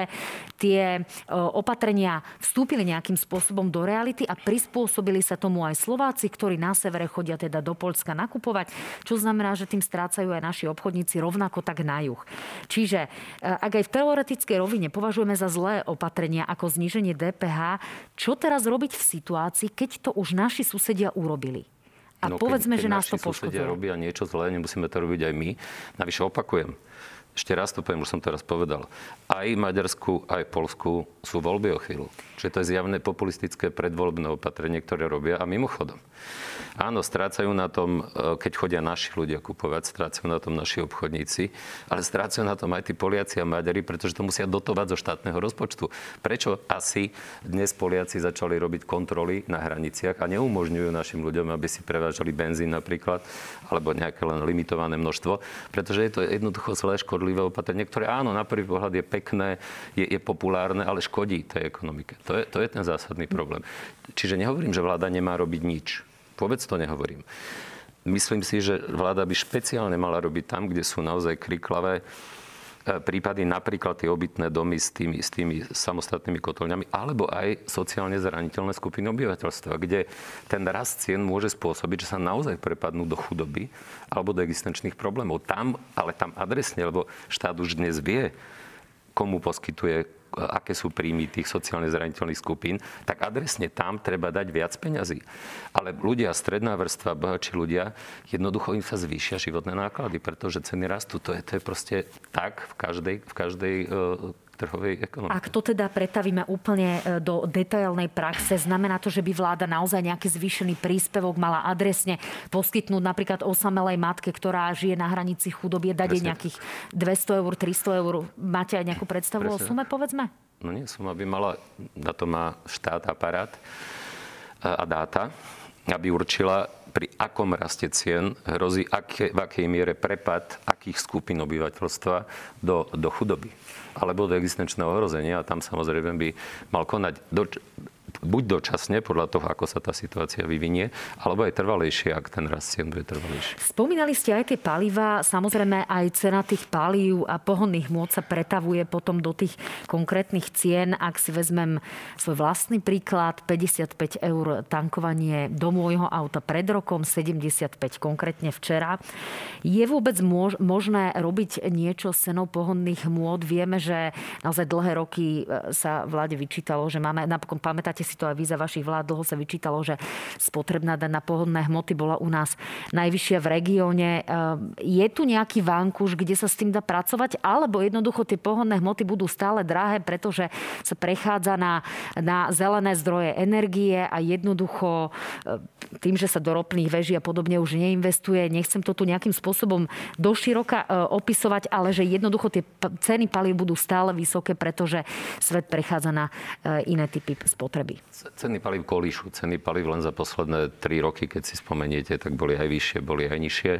Speaker 1: tie e, opatrenia vstúpili nejakým spôsobom do reality a prispôsobili sa tomu aj Slováci, ktorí na severe chodia teda do Polska nakupovať, čo znamená, že tým strácajú aj naši obchodníci rovnako tak na juh. Čiže e, ak aj v teoretickej rovine považujeme za zlé opatrenia ako zníženie DPH, čo teraz robiť v situácii, keď to už naši susedia urobili? A no, povedzme, keď, keď že nás to poškodzuje.
Speaker 2: robia niečo zlé, nemusíme to robiť aj my. Navyše opakujem, ešte raz to poviem, už som teraz povedal, aj Maďarsku, aj Polsku sú voľby o chvíľu. Čiže to je zjavné populistické predvoľbné opatrenie, ktoré robia. A mimochodom, áno, strácajú na tom, e, keď chodia naši ľudia kupovať, strácajú na tom naši obchodníci, ale strácajú na tom aj tí Poliaci a Maďari, pretože to musia dotovať zo štátneho rozpočtu. Prečo asi dnes Poliaci začali robiť kontroly na hraniciach a neumožňujú našim ľuďom, aby si prevážali benzín napríklad, alebo nejaké len limitované množstvo, pretože je to jednoducho zlé škodlivé škodlivé opatrenie, ktoré áno, na prvý pohľad je pekné, je, je populárne, ale škodí tej ekonomike. To je, to je ten zásadný problém. Čiže nehovorím, že vláda nemá robiť nič. Vôbec to nehovorím. Myslím si, že vláda by špeciálne mala robiť tam, kde sú naozaj kriklavé prípady, napríklad tie obytné domy s tými, s tými samostatnými kotolňami, alebo aj sociálne zraniteľné skupiny obyvateľstva, kde ten rast cien môže spôsobiť, že sa naozaj prepadnú do chudoby alebo do existenčných problémov. Tam, ale tam adresne, lebo štát už dnes vie, komu poskytuje aké sú príjmy tých sociálne zraniteľných skupín, tak adresne tam treba dať viac peňazí. Ale ľudia, stredná vrstva, bohatší ľudia, jednoducho im sa zvýšia životné náklady, pretože ceny rastú. To je, to je proste tak v každej, v každej uh, trhovej ekonomiky.
Speaker 1: Ak to teda pretavíme úplne e, do detailnej praxe, znamená to, že by vláda naozaj nejaký zvýšený príspevok mala adresne poskytnúť napríklad osamelej matke, ktorá žije na hranici chudoby, dať jej nejakých 200 eur, 300 eur. Máte aj nejakú predstavu Presne. o sume, povedzme?
Speaker 2: No nie, suma by mala, na to má štát aparát a dáta, aby určila, pri akom raste cien hrozí aké, v akej miere prepad akých skupín obyvateľstva do, do chudoby alebo do existenčného ohrozenia a tam samozrejme by mal konať. Do, buď dočasne, podľa toho, ako sa tá situácia vyvinie, alebo aj trvalejšie, ak ten rast cien bude trvalejší.
Speaker 1: Spomínali ste aj tie paliva, samozrejme aj cena tých palív a pohonných môd sa pretavuje potom do tých konkrétnych cien. Ak si vezmem svoj vlastný príklad, 55 eur tankovanie do môjho auta pred rokom, 75 konkrétne včera. Je vôbec možné robiť niečo s cenou pohonných môd? Vieme, že naozaj dlhé roky e, sa vláde vyčítalo, že máme, napokon pamätáte pamätáte si to aj vy za vašich vlád, dlho sa vyčítalo, že spotrebná daň na pohodné hmoty bola u nás najvyššia v regióne. Ehm, je tu nejaký vánkuš, kde sa s tým dá pracovať, alebo jednoducho tie pohodné hmoty budú stále drahé, pretože sa prechádza na, na zelené zdroje energie a jednoducho ehm, tým, že sa do ropných veží a podobne už neinvestuje. Nechcem to tu nejakým spôsobom doširoka ehm, opisovať, ale že jednoducho tie ceny palív budú stále vysoké, pretože svet prechádza na iné typy spotreby spotreby?
Speaker 2: Ceny palív kolíšu. Ceny palív len za posledné 3 roky, keď si spomeniete, tak boli aj vyššie, boli aj nižšie.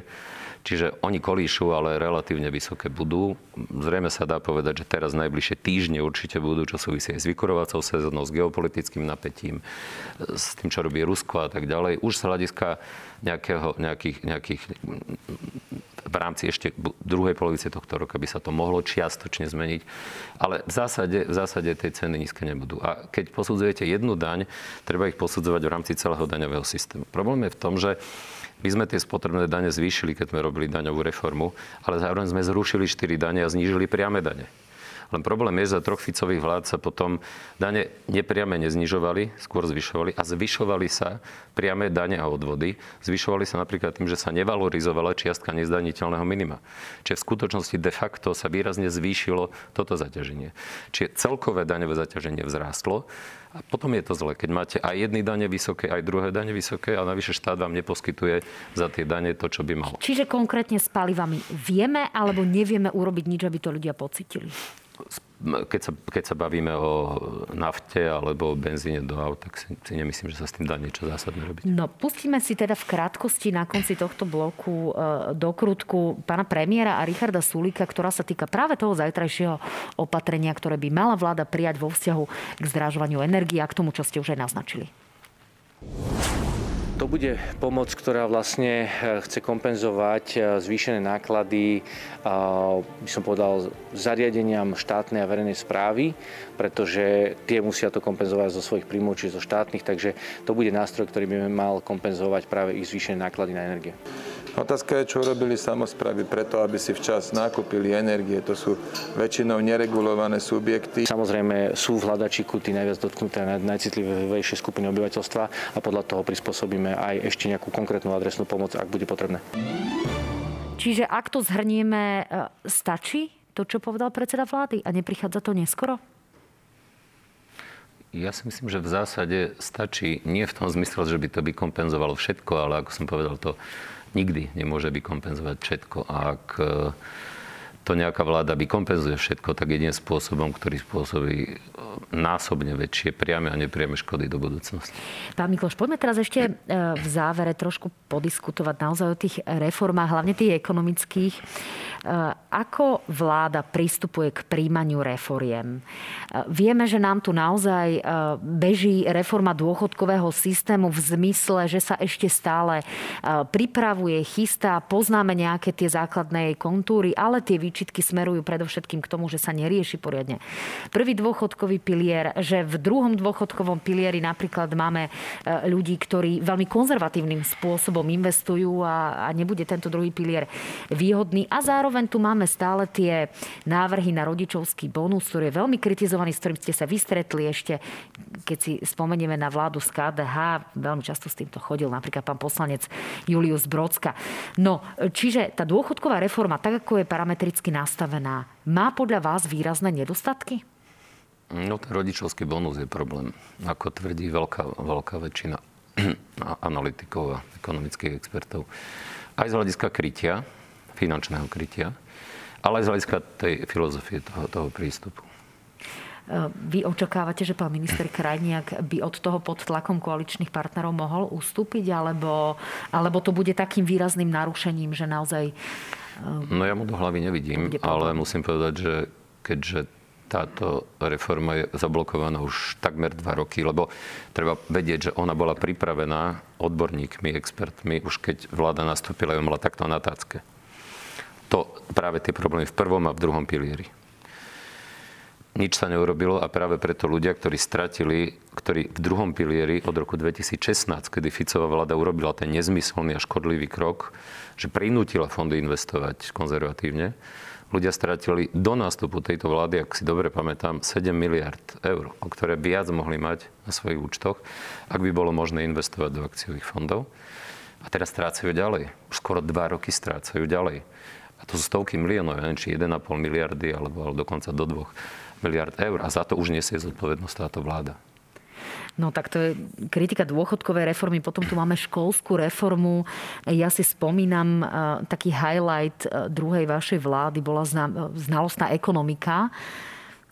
Speaker 2: Čiže oni kolíšu, ale relatívne vysoké budú. Zrejme sa dá povedať, že teraz najbližšie týždne určite budú, čo súvisí aj s vykurovacou sezónou, s geopolitickým napätím, s tým, čo robí Rusko a tak ďalej. Už z hľadiska nejakého, nejakých, nejakých v rámci ešte druhej polovice tohto roka by sa to mohlo čiastočne zmeniť. Ale v zásade, v zásade tej ceny nízke nebudú. A keď posudzujete jednu daň, treba ich posudzovať v rámci celého daňového systému. Problém je v tom, že my sme tie spotrebné dane zvýšili, keď sme robili daňovú reformu, ale zároveň sme zrušili 4 dane a znížili priame dane. Len problém je, za troch Ficových vlád sa potom dane nepriame neznižovali, skôr zvyšovali a zvyšovali sa priame dane a odvody. Zvyšovali sa napríklad tým, že sa nevalorizovala čiastka nezdaniteľného minima. Čiže v skutočnosti de facto sa výrazne zvýšilo toto zaťaženie. Čiže celkové daňové zaťaženie vzrástlo. A potom je to zle, keď máte aj jedny dane vysoké, aj druhé dane vysoké a navyše štát vám neposkytuje za tie dane to, čo by mal.
Speaker 1: Čiže konkrétne s palivami vieme alebo nevieme urobiť nič, aby to ľudia pocitili?
Speaker 2: Keď sa, keď sa bavíme o nafte alebo o benzíne do aut, tak si, si nemyslím, že sa s tým dá niečo zásadné robiť.
Speaker 1: No, pustíme si teda v krátkosti na konci tohto bloku e, do krutku pána premiéra a Richarda Sulika, ktorá sa týka práve toho zajtrajšieho opatrenia, ktoré by mala vláda prijať vo vzťahu k zdrážovaniu energie a k tomu, čo ste už aj naznačili.
Speaker 3: To bude pomoc, ktorá vlastne eh, chce kompenzovať eh, zvýšené náklady, by som povedal, zariadeniam štátnej a verejnej správy, pretože tie musia to kompenzovať zo svojich príjmov, či zo štátnych, takže to bude nástroj, ktorý by mal kompenzovať práve ich zvýšené náklady na energie.
Speaker 4: Otázka je, čo robili samozprávy preto, aby si včas nakúpili energie. To sú väčšinou neregulované subjekty.
Speaker 3: Samozrejme sú v hľadačiku tí najviac dotknuté a najcitlivejšie skupiny obyvateľstva a podľa toho prispôsobíme aj ešte nejakú konkrétnu adresnú pomoc, ak bude potrebné.
Speaker 1: Čiže ak to zhrnieme, e, stačí to, čo povedal predseda vlády a neprichádza to neskoro?
Speaker 2: Ja si myslím, že v zásade stačí nie v tom zmysle, že by to by kompenzovalo všetko, ale ako som povedal, to nikdy nemôže by kompenzovať všetko. Ak to nejaká vláda by kompenzuje všetko, tak jediným spôsobom, ktorý spôsobí e, násobne väčšie priame a nepriame škody do budúcnosti.
Speaker 1: Pán Mikloš, poďme teraz ešte e, v závere trošku podiskutovať naozaj o tých reformách, hlavne tých ekonomických. E, ako vláda pristupuje k príjmaniu reforiem? Vieme, že nám tu naozaj beží reforma dôchodkového systému v zmysle, že sa ešte stále pripravuje, chystá, poznáme nejaké tie základné kontúry, ale tie výčitky smerujú predovšetkým k tomu, že sa nerieši poriadne. Prvý dôchodkový pilier, že v druhom dôchodkovom pilieri napríklad máme e, ľudí, ktorí veľmi konzervatívnym spôsobom investujú a, a nebude tento druhý pilier výhodný. A zároveň tu máme stále tie návrhy na rodičovský bonus, ktorý je veľmi kritizovaný, s ktorým ste sa vystretli ešte, keď si spomenieme na vládu z KDH, veľmi často s týmto chodil napríklad pán poslanec Julius Brodska. No, čiže tá dôchodková reforma, tak ako je parametricky politicky nastavená, má podľa vás výrazné nedostatky?
Speaker 2: No, ten rodičovský bonus je problém. Ako tvrdí veľká, veľká väčšina <clears throat> analytikov a ekonomických expertov. Aj z hľadiska krytia, finančného krytia, ale aj z hľadiska tej filozofie toho, toho prístupu.
Speaker 1: Vy očakávate, že pán minister Krajniak by od toho pod tlakom koaličných partnerov mohol ustúpiť, alebo, alebo to bude takým výrazným narušením, že naozaj
Speaker 2: No ja mu do hlavy nevidím, ale musím povedať, že keďže táto reforma je zablokovaná už takmer dva roky, lebo treba vedieť, že ona bola pripravená odborníkmi, expertmi, už keď vláda nastúpila, ju mala takto na tácke. To práve tie problémy v prvom a v druhom pilieri. Nič sa neurobilo a práve preto ľudia, ktorí stratili, ktorí v druhom pilieri od roku 2016, kedy Ficová vláda urobila ten nezmyselný a škodlivý krok, že prinútila fondy investovať konzervatívne. Ľudia stratili do nástupu tejto vlády, ak si dobre pamätám, 7 miliard eur, o ktoré viac mohli mať na svojich účtoch, ak by bolo možné investovať do akciových fondov. A teraz strácajú ďalej. Už skoro 2 roky strácajú ďalej. A to sú stovky miliónov, ja neviem, či 1,5 miliardy, alebo, alebo dokonca do 2 miliard eur. A za to už nesie zodpovednosť táto vláda.
Speaker 1: No tak to je kritika dôchodkovej reformy. Potom tu máme školskú reformu. Ja si spomínam, e, taký highlight e, druhej vašej vlády bola znalostná ekonomika.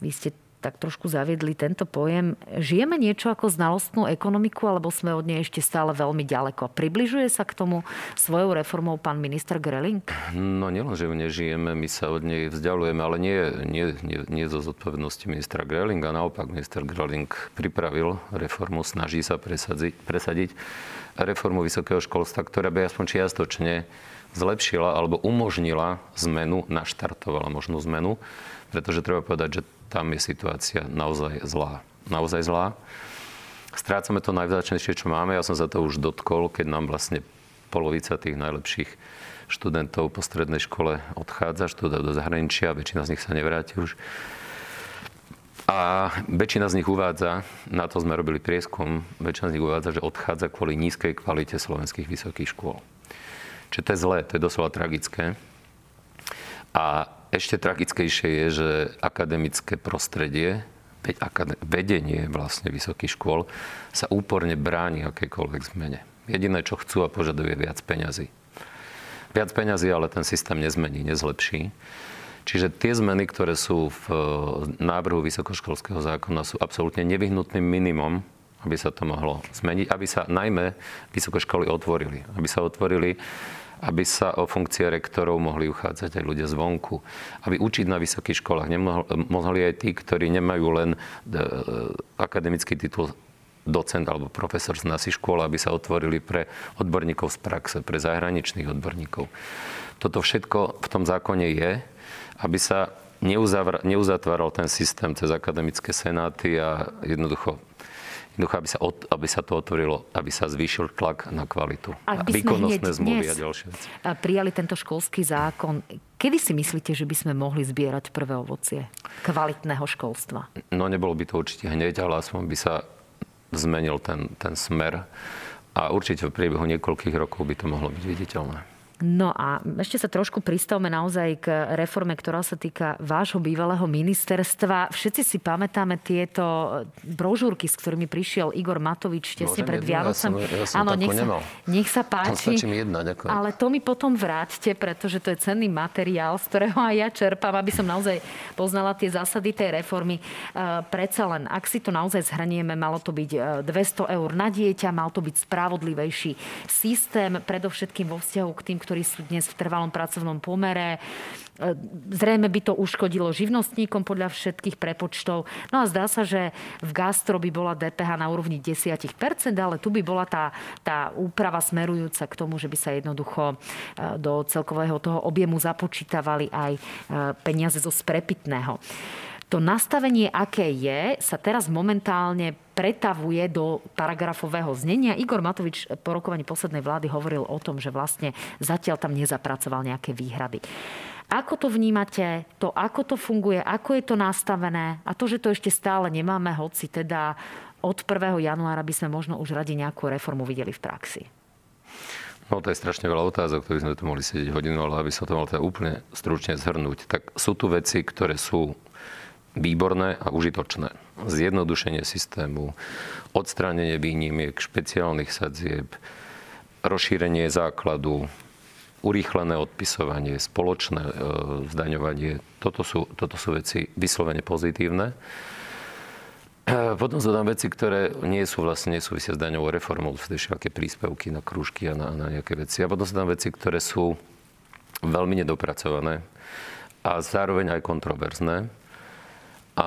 Speaker 1: Vy ste tak trošku zaviedli tento pojem. Žijeme niečo ako znalostnú ekonomiku, alebo sme od nej ešte stále veľmi ďaleko? Približuje sa k tomu svojou reformou pán minister Greling?
Speaker 2: No nielen, že nežijeme, my sa od nej vzdialujeme, ale nie, nie, nie, nie zo zodpovednosti ministra Grelinga. Naopak, minister Greling pripravil reformu, snaží sa presadiť, presadiť reformu vysokého školstva, ktorá by aspoň čiastočne zlepšila alebo umožnila zmenu, naštartovala možnú zmenu, pretože treba povedať, že tam je situácia naozaj zlá. Naozaj zlá. Strácame to najvzáčnejšie, čo máme. Ja som sa to už dotkol, keď nám vlastne polovica tých najlepších študentov po strednej škole odchádza, študuje do zahraničia, väčšina z nich sa nevráti už. A väčšina z nich uvádza, na to sme robili prieskum, väčšina z nich uvádza, že odchádza kvôli nízkej kvalite slovenských vysokých škôl. Čiže to je zlé, to je doslova tragické. A ešte tragickejšie je, že akademické prostredie, vedenie vlastne vysokých škôl sa úporne bráni akékoľvek zmene. Jediné, čo chcú a požaduje viac peňazí. Viac peňazí, ale ten systém nezmení, nezlepší. Čiže tie zmeny, ktoré sú v návrhu vysokoškolského zákona, sú absolútne nevyhnutným minimum, aby sa to mohlo zmeniť, aby sa najmä vysokoškoly otvorili. Aby sa otvorili aby sa o funkcie rektorov mohli uchádzať aj ľudia zvonku. Aby učiť na vysokých školách mohli aj tí, ktorí nemajú len e, akademický titul docent alebo profesor z našich škôl, aby sa otvorili pre odborníkov z praxe, pre zahraničných odborníkov. Toto všetko v tom zákone je, aby sa neuzatváral ten systém cez akademické senáty a jednoducho Jednoducho, aby sa, aby sa to otvorilo, aby sa zvýšil tlak na kvalitu.
Speaker 1: Ak by výkonnostné zmluvy a ďalšie veci. prijali tento školský zákon, kedy si myslíte, že by sme mohli zbierať prvé ovocie kvalitného školstva?
Speaker 2: No nebolo by to určite hneď, ale aspoň by sa zmenil ten, ten smer. A určite v priebehu niekoľkých rokov by to mohlo byť viditeľné.
Speaker 1: No a ešte sa trošku pristavme naozaj k reforme, ktorá sa týka vášho bývalého ministerstva. Všetci si pamätáme tieto brožúrky, s ktorými prišiel Igor Matovič tesne pred Vianocem.
Speaker 2: Ja som, ja Áno,
Speaker 1: nech
Speaker 2: sa,
Speaker 1: nech sa páči.
Speaker 2: jedna, ďakujem.
Speaker 1: Ale to mi potom vráťte, pretože to je cenný materiál, z ktorého aj ja čerpám, aby som naozaj poznala tie zásady tej reformy. E, predsa len, ak si to naozaj zhrnieme, malo to byť 200 e, eur na dieťa, mal to byť spravodlivejší systém, predovšetkým vo vzťahu k tým, ktorí sú dnes v trvalom pracovnom pomere. E, zrejme by to uškodilo živnostníkom podľa všetkých prepočtov. No a zdá sa, že v gastro by bola DPH na úrovni 10%, ale tu by bola tá, tá úprava smerujúca k tomu, že by sa jednoducho e, do celkového toho objemu započítavali aj e, peniaze zo sprepitného. To nastavenie, aké je, sa teraz momentálne pretavuje do paragrafového znenia. Igor Matovič po rokovaní poslednej vlády hovoril o tom, že vlastne zatiaľ tam nezapracoval nejaké výhrady. Ako to vnímate, to ako to funguje, ako je to nastavené a to, že to ešte stále nemáme, hoci teda od 1. januára by sme možno už radi nejakú reformu videli v praxi.
Speaker 2: No to je strašne veľa otázok, ktorých sme tu mohli sedieť hodinu, ale aby som to mal teda úplne stručne zhrnúť. Tak sú tu veci, ktoré sú výborné a užitočné. Zjednodušenie systému, odstránenie výnimiek, špeciálnych sadzieb, rozšírenie základu, urýchlené odpisovanie, spoločné e, zdaňovanie. Toto sú, toto sú veci vyslovene pozitívne. E, potom sú tam veci, ktoré nie sú vlastne nesúvisia s daňovou reformou, sú ešte aké príspevky na krúžky a na, na nejaké veci. A potom sú tam veci, ktoré sú veľmi nedopracované a zároveň aj kontroverzné. A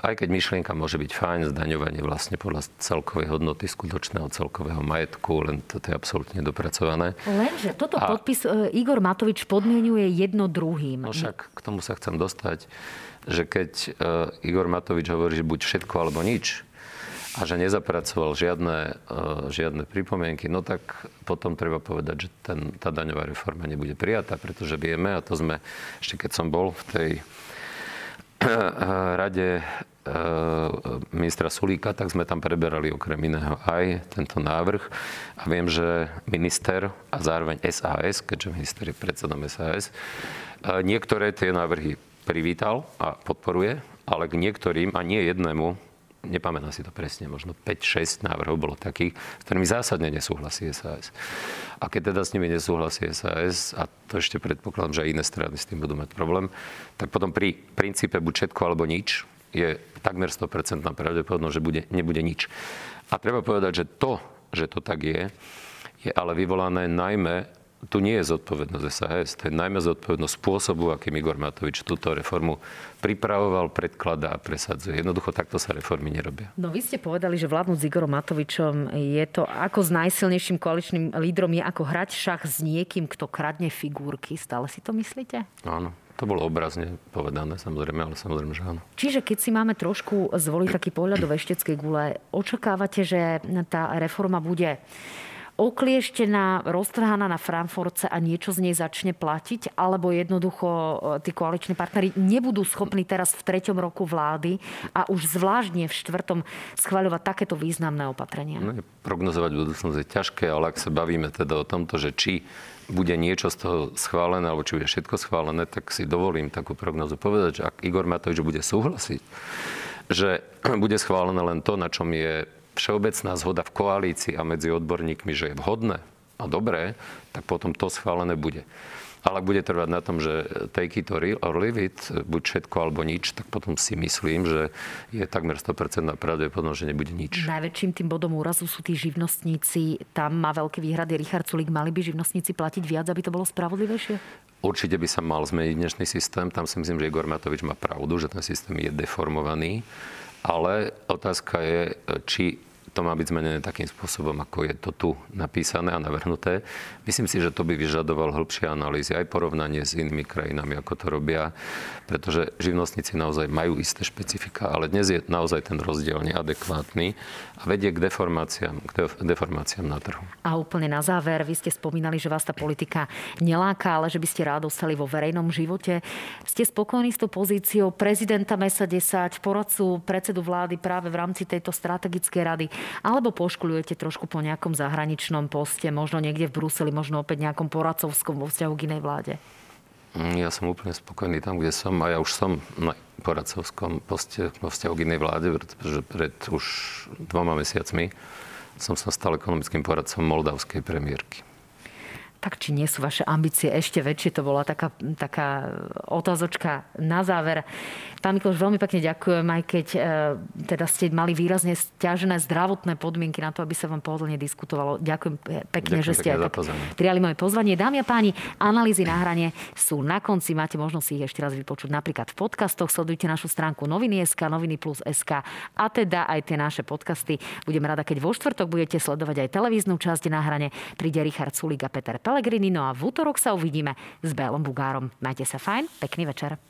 Speaker 2: aj keď myšlienka môže byť fajn, zdaňovanie vlastne podľa celkovej hodnoty skutočného celkového majetku, len to je absolútne dopracované.
Speaker 1: Lenže toto a... podpis e, Igor Matovič podmienuje jedno druhým.
Speaker 2: No však k tomu sa chcem dostať, že keď e, Igor Matovič hovorí, že buď všetko alebo nič, a že nezapracoval žiadne, e, žiadne pripomienky, no tak potom treba povedať, že ten, tá daňová reforma nebude prijatá, pretože vieme, a to sme, ešte keď som bol v tej rade e, ministra Sulíka, tak sme tam preberali okrem iného aj tento návrh. A viem, že minister a zároveň SAS, keďže minister je predsedom SAS, e, niektoré tie návrhy privítal a podporuje, ale k niektorým, a nie jednému, nepamätám si to presne, možno 5-6 návrhov bolo takých, s ktorými zásadne nesúhlasí SAS. A keď teda s nimi nesúhlasí SAS, a to ešte predpokladám, že aj iné strany s tým budú mať problém, tak potom pri princípe buď všetko alebo nič je takmer 100% pravdepodobnosť, že bude, nebude nič. A treba povedať, že to, že to tak je, je ale vyvolané najmä tu nie je zodpovednosť SAS, to je najmä zodpovednosť spôsobu, akým Igor Matovič túto reformu pripravoval, predkladá a presadzuje. Jednoducho takto sa reformy nerobia.
Speaker 1: No vy ste povedali, že vládnuť s Igorom Matovičom je to ako s najsilnejším koaličným lídrom, je ako hrať šach s niekým, kto kradne figurky. Stále si to myslíte?
Speaker 2: Áno. To bolo obrazne povedané, samozrejme, ale samozrejme, že áno.
Speaker 1: Čiže keď si máme trošku zvoliť taký pohľad do vešteckej gule, očakávate, že tá reforma bude oklieštená, roztrhaná na Frankfurtce a niečo z nej začne platiť? Alebo jednoducho e, tí koaliční partnery nebudú schopní teraz v treťom roku vlády a už zvláštne v štvrtom schváľovať takéto významné opatrenia?
Speaker 2: No, prognozovať budúcnosť je ťažké, ale ak sa bavíme teda o tomto, že či bude niečo z toho schválené, alebo či bude všetko schválené, tak si dovolím takú prognozu povedať, že ak Igor Matovič bude súhlasiť, že <clears throat> bude schválené len to, na čom je všeobecná zhoda v koalícii a medzi odborníkmi, že je vhodné a dobré, tak potom to schválené bude. Ale ak bude trvať na tom, že take it or leave it, buď všetko alebo nič, tak potom si myslím, že je takmer 100% pravdepodobnosť, že nebude nič.
Speaker 1: Najväčším tým bodom úrazu sú tí živnostníci. Tam má veľké výhrady Richard Sulik. Mali by živnostníci platiť viac, aby to bolo spravodlivejšie?
Speaker 2: Určite by sa mal zmeniť dnešný systém. Tam si myslím, že Igor Matovič má pravdu, že ten systém je deformovaný. Ale otázka je, či to má byť zmenené takým spôsobom, ako je to tu napísané a navrhnuté. Myslím si, že to by vyžadoval hĺbšie analýzy, aj porovnanie s inými krajinami, ako to robia, pretože živnostníci naozaj majú isté špecifika, ale dnes je naozaj ten rozdiel neadekvátny a vedie k deformáciám, k deformáciám na trhu.
Speaker 1: A úplne na záver, vy ste spomínali, že vás tá politika neláka, ale že by ste rád ostali vo verejnom živote. Ste spokojní s tou pozíciou prezidenta MESA 10, poradcu predsedu vlády práve v rámci tejto strategickej rady alebo poškulujete trošku po nejakom zahraničnom poste, možno niekde v Bruseli, možno opäť nejakom poradcovskom vo vzťahu k inej vláde?
Speaker 2: Mm, ja som úplne spokojný tam, kde som a ja už som na poradcovskom poste vo vzťahu k inej vláde, pretože pred už dvoma mesiacmi som sa stal ekonomickým poradcom moldavskej premiérky
Speaker 1: tak či nie sú vaše ambície ešte väčšie? To bola taká, taká otázočka na záver. Pán Mikloš, veľmi pekne ďakujem, aj keď e, teda ste mali výrazne stiažené zdravotné podmienky na to, aby sa vám pohodlne diskutovalo. Ďakujem pekne,
Speaker 2: ďakujem
Speaker 1: že ste aj tak prijali moje pozvanie. Dámy a páni, analýzy na hrane sú na konci. Máte možnosť ich ešte raz vypočuť napríklad v podcastoch. Sledujte našu stránku noviny.sk, noviny plus SK a teda aj tie naše podcasty. Budem rada, keď vo štvrtok budete sledovať aj televíznu časť na hrane. Príde Richard Sulik a Peter Pelegrini. No a v útorok sa uvidíme s Bélom Bugárom. Majte sa fajn, pekný večer.